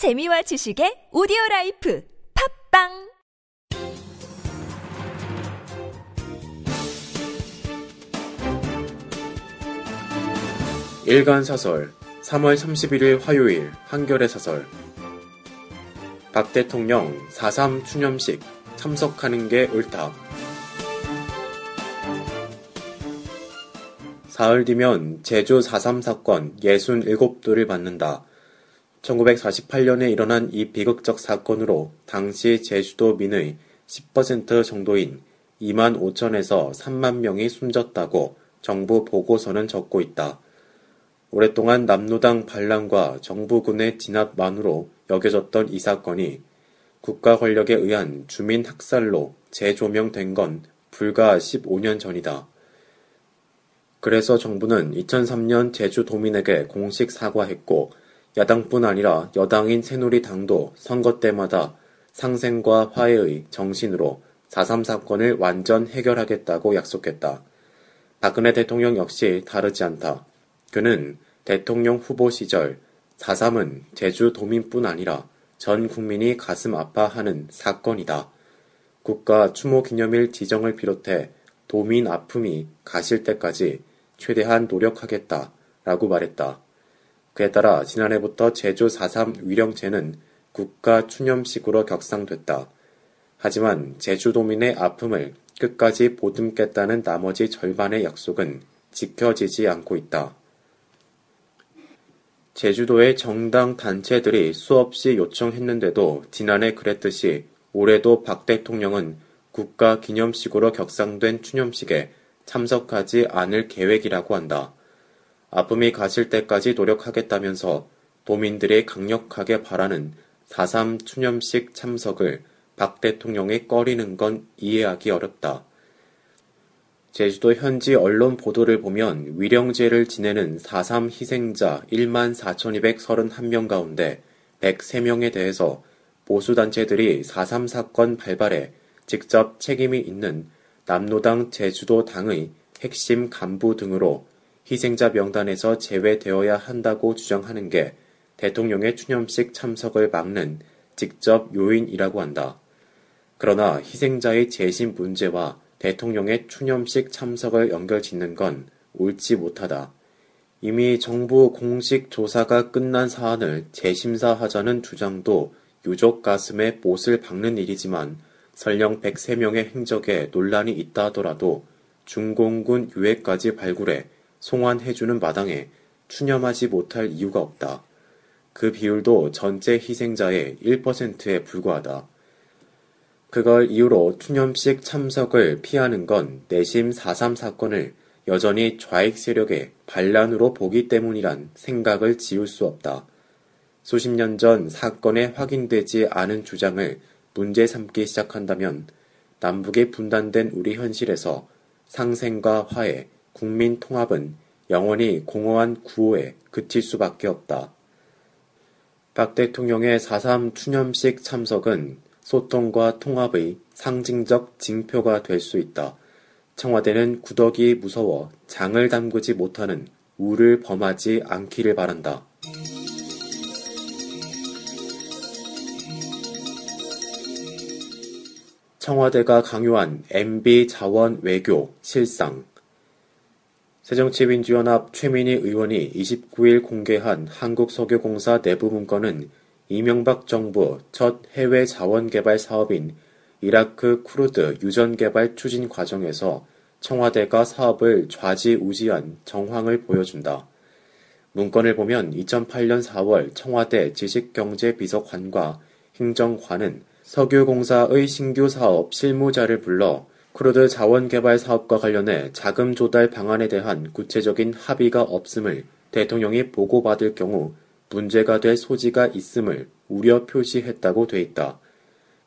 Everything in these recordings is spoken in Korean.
재미와 지식의 오디오 life 팟빵 일간 사설 3월 31일 화요일 한겨레 사설 박 대통령 4.3 추념식 참석하는 게 옳다. 사흘 뒤면 제주 4.3 사건 67돌을 맞는다. 1948년에 일어난 이 비극적 사건으로 당시 제주도 민의 10% 정도인 2만 5천에서 3만 명이 숨졌다고 정부 보고서는 적고 있다. 오랫동안 남노당 반란과 정부군의 진압만으로 여겨졌던 이 사건이 국가 권력에 의한 주민 학살로 재조명된 건 불과 15년 전이다. 그래서 정부는 2003년 제주도민에게 공식 사과했고 야당뿐 아니라 여당인 새누리당도 선거 때마다 상생과 화해의 정신으로 4.3 사건을 완전 해결하겠다고 약속했다. 박근혜 대통령 역시 다르지 않다. 그는 대통령 후보 시절 4.3은 제주 도민뿐 아니라 전 국민이 가슴 아파하는 사건이다. 국가 추모 기념일 지정을 비롯해 도민 아픔이 가실 때까지 최대한 노력하겠다. 라고 말했다. 그에 따라 지난해부터 제주 4.3 위령제는 국가 추념식으로 격상됐다. 하지만 제주도민의 아픔을 끝까지 보듬겠다는 나머지 절반의 약속은 지켜지지 않고 있다. 제주도의 정당 단체들이 수없이 요청했는데도 지난해 그랬듯이 올해도 박 대통령은 국가 기념식으로 격상된 추념식에 참석하지 않을 계획이라고 한다. 아픔이 가실 때까지 노력하겠다면서 도민들이 강력하게 바라는 4.3 추념식 참석을 박 대통령이 꺼리는 건 이해하기 어렵다. 제주도 현지 언론 보도를 보면 위령제를 지내는 4.3 희생자 1만 4,231명 가운데 103명에 대해서 보수단체들이 4.3 사건 발발에 직접 책임이 있는 남노당 제주도 당의 핵심 간부 등으로 희생자 명단에서 제외되어야 한다고 주장하는 게 대통령의 추념식 참석을 막는 직접 요인이라고 한다. 그러나 희생자의 재심 문제와 대통령의 추념식 참석을 연결 짓는 건 옳지 못하다. 이미 정부 공식 조사가 끝난 사안을 재심사하자는 주장도 유족 가슴에 못을 박는 일이지만 설령 103명의 행적에 논란이 있다 하더라도 중공군 유해까지 발굴해 송환해주는 마당에 추념하지 못할 이유가 없다. 그 비율도 전체 희생자의 1%에 불과하다. 그걸 이유로 추념식 참석을 피하는 건 내심 4.3 사건을 여전히 좌익 세력의 반란으로 보기 때문이란 생각을 지울 수 없다. 수십 년 전 사건에 확인되지 않은 주장을 문제 삼기 시작한다면 남북이 분단된 우리 현실에서 상생과 화해, 국민 통합은 영원히 공허한 구호에 그칠 수밖에 없다. 박 대통령의 4.3 추념식 참석은 소통과 통합의 상징적 징표가 될 수 있다. 청와대는 구덕이 무서워 장을 담그지 못하는 우를 범하지 않기를 바란다. 청와대가 강요한 MB 자원 외교 실상 새정치민주연합 최민희 의원이 29일 공개한 한국석유공사 내부 문건은 이명박 정부 첫 해외 자원 개발 사업인 이라크 쿠르드 유전 개발 추진 과정에서 청와대가 사업을 좌지우지한 정황을 보여준다. 문건을 보면 2008년 4월 청와대 지식경제비서관과 행정관은 석유공사의 신규 사업 실무자를 불러 쿠르드 자원개발 사업과 관련해 자금 조달 방안에 대한 구체적인 합의가 없음을 대통령이 보고받을 경우 문제가 될 소지가 있음을 우려 표시했다고 돼 있다.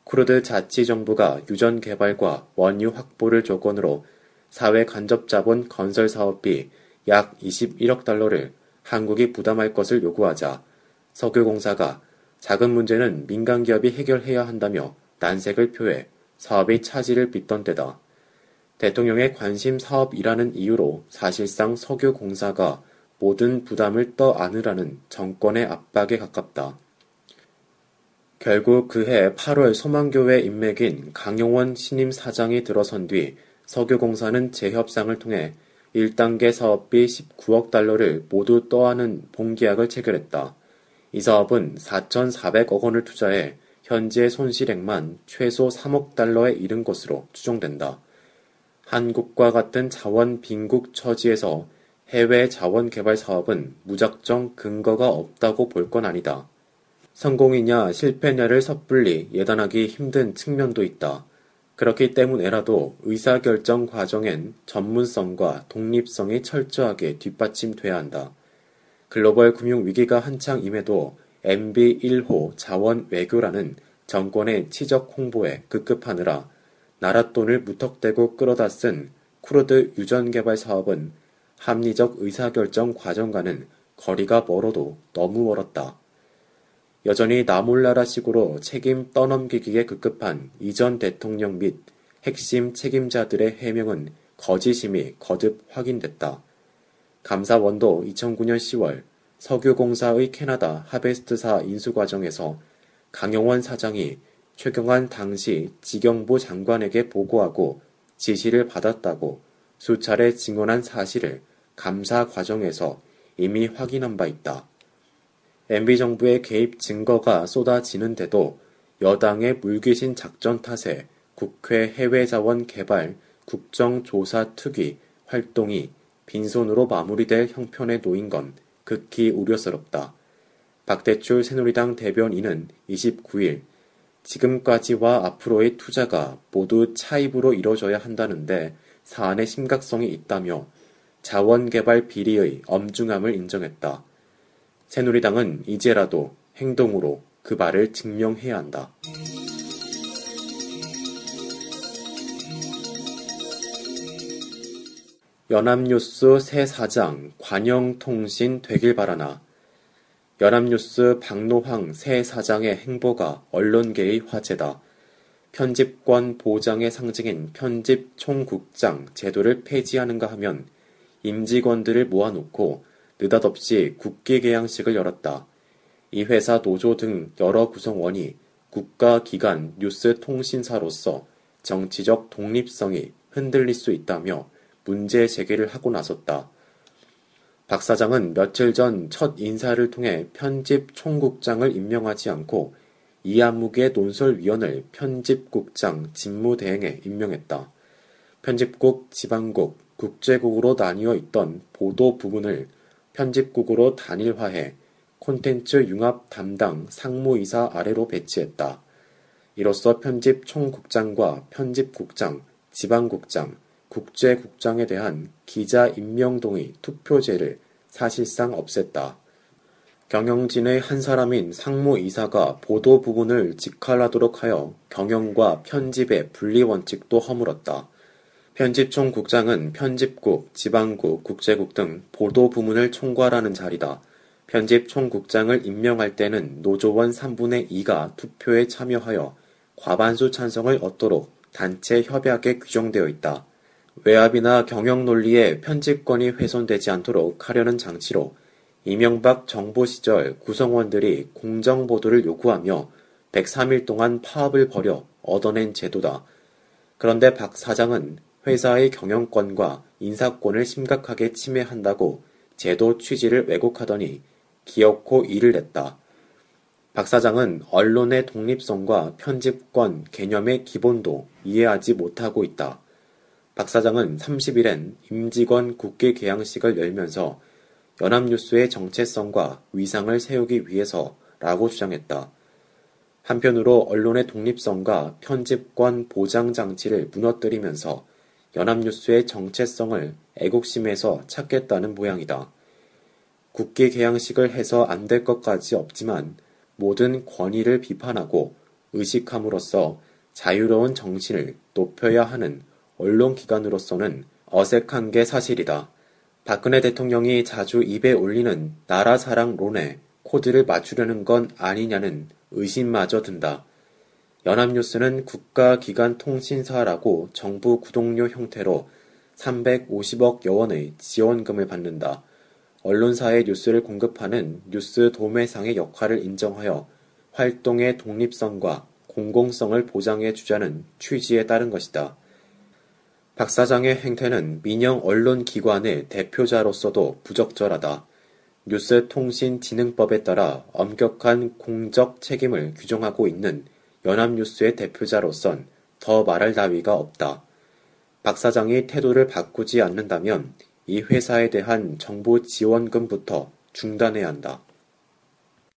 쿠르드 자치정부가 유전 개발과 원유 확보를 조건으로 사회 간접 자본 건설 사업비 약 21억 달러를 한국이 부담할 것을 요구하자 석유공사가 자금 문제는 민간 기업이 해결해야 한다며 난색을 표해 사업의 차질을 빚던 때다. 대통령의 관심 사업이라는 이유로 사실상 석유 공사가 모든 부담을 떠안으라는 정권의 압박에 가깝다. 결국 그해 8월 소망교회 인맥인 강용원 신임 사장이 들어선 뒤 석유공사는 재협상을 통해 1단계 사업비 19억 달러를 모두 떠안은 봉계약을 체결했다. 이 사업은 4,400억 원을 투자해 현재 손실액만 최소 3억 달러에 이른 것으로 추정된다. 한국과 같은 자원 빈국 처지에서 해외 자원 개발 사업은 무작정 근거가 없다고 볼 건 아니다. 성공이냐 실패냐를 섣불리 예단하기 힘든 측면도 있다. 그렇기 때문에라도 의사결정 과정엔 전문성과 독립성이 철저하게 뒷받침돼야 한다. 글로벌 금융 위기가 한창 임해도 MB 1호 자원 외교라는 정권의 치적 홍보에 급급하느라 나라 돈을 무턱대고 끌어다 쓴 쿠르드 유전 개발 사업은 합리적 의사결정 과정과는 거리가 멀어도 너무 멀었다. 여전히 나몰라라식으로 책임 떠넘기기에 급급한 이전 대통령 및 핵심 책임자들의 해명은 거짓임이 거듭 확인됐다. 감사원도 2009년 10월 석유공사의 캐나다 하베스트사 인수 과정에서 강영원 사장이 최경환 당시 지경부 장관에게 보고하고 지시를 받았다고 수차례 증언한 사실을 감사 과정에서 이미 확인한 바 있다. MB정부의 개입 증거가 쏟아지는데도 여당의 물귀신 작전 탓에 국회 해외 자원 개발 국정조사 특위 활동이 빈손으로 마무리될 형편에 놓인 건 극히 우려스럽다. 박대출 새누리당 대변인은 29일 지금까지와 앞으로의 투자가 모두 차입으로 이뤄져야 한다는데 사안의 심각성이 있다며 자원개발 비리의 엄중함을 인정했다. 새누리당은 이제라도 행동으로 그 말을 증명해야 한다. 연합뉴스 새 사장 관영통신 되길 바라나 연합뉴스 박노황 새 사장의 행보가 언론계의 화제다. 편집권 보장의 상징인 편집 총국장 제도를 폐지하는가 하면 임직원들을 모아놓고 느닷없이 국기 개양식을 열었다. 이 회사 노조 등 여러 구성원이 국가기관 뉴스 통신사로서 정치적 독립성이 흔들릴 수 있다며 문제 제기를 하고 나섰다. 박 사장은 며칠 전 첫 인사를 통해 편집 총국장을 임명하지 않고 이한묵의 논설위원을 편집국장 직무대행에 임명했다. 편집국, 지방국, 국제국으로 나뉘어 있던 보도 부분을 편집국으로 단일화해 콘텐츠 융합 담당 상무이사 아래로 배치했다. 이로써 편집 총국장과 편집국장, 지방국장, 국제국장에 대한 기자 임명 동의 투표제를 사실상 없앴다. 경영진의 한 사람인 상무 이사가 보도 부분을 직할하도록 하여 경영과 편집의 분리 원칙도 허물었다. 편집총 국장은 편집국, 지방국, 국제국 등 보도 부문을 총괄하는 자리다. 편집총 국장을 임명할 때는 노조원 3분의 2가 투표에 참여하여 과반수 찬성을 얻도록 단체 협약에 규정되어 있다. 외압이나 경영 논리에 편집권이 훼손되지 않도록 하려는 장치로 이명박 정부 시절 구성원들이 공정 보도를 요구하며 103일 동안 파업을 벌여 얻어낸 제도다. 그런데 박 사장은 회사의 경영권과 인사권을 심각하게 침해한다고 제도 취지를 왜곡하더니 기어코 일을 냈다. 박 사장은 언론의 독립성과 편집권 개념의 기본도 이해하지 못하고 있다. 박 사장은 30일엔 임직원 국회 개양식을 열면서 연합뉴스의 정체성과 위상을 세우기 위해서라고 주장했다. 한편으로 언론의 독립성과 편집권 보장 장치를 무너뜨리면서 연합뉴스의 정체성을 애국심에서 찾겠다는 모양이다. 국기 개양식을 해서 안 될 것까지 없지만 모든 권위를 비판하고 의식함으로써 자유로운 정신을 높여야 하는 언론기관으로서는 어색한 게 사실이다. 박근혜 대통령이 자주 입에 올리는 나라 사랑 론에 코드를 맞추려는 건 아니냐는 의심마저 든다. 연합뉴스는 국가기관 통신사라고 정부 구독료 형태로 350억 여원의 지원금을 받는다. 언론사의 뉴스를 공급하는 뉴스 도매상의 역할을 인정하여 활동의 독립성과 공공성을 보장해 주자는 취지에 따른 것이다. 박 사장의 행태는 민영 언론기관의 대표자로서도 부적절하다. 뉴스통신진흥법에 따라 엄격한 공적 책임을 규정하고 있는 연합뉴스의 대표자로선 더 말할 나위가 없다. 박 사장이 태도를 바꾸지 않는다면 이 회사에 대한 정부 지원금부터 중단해야 한다.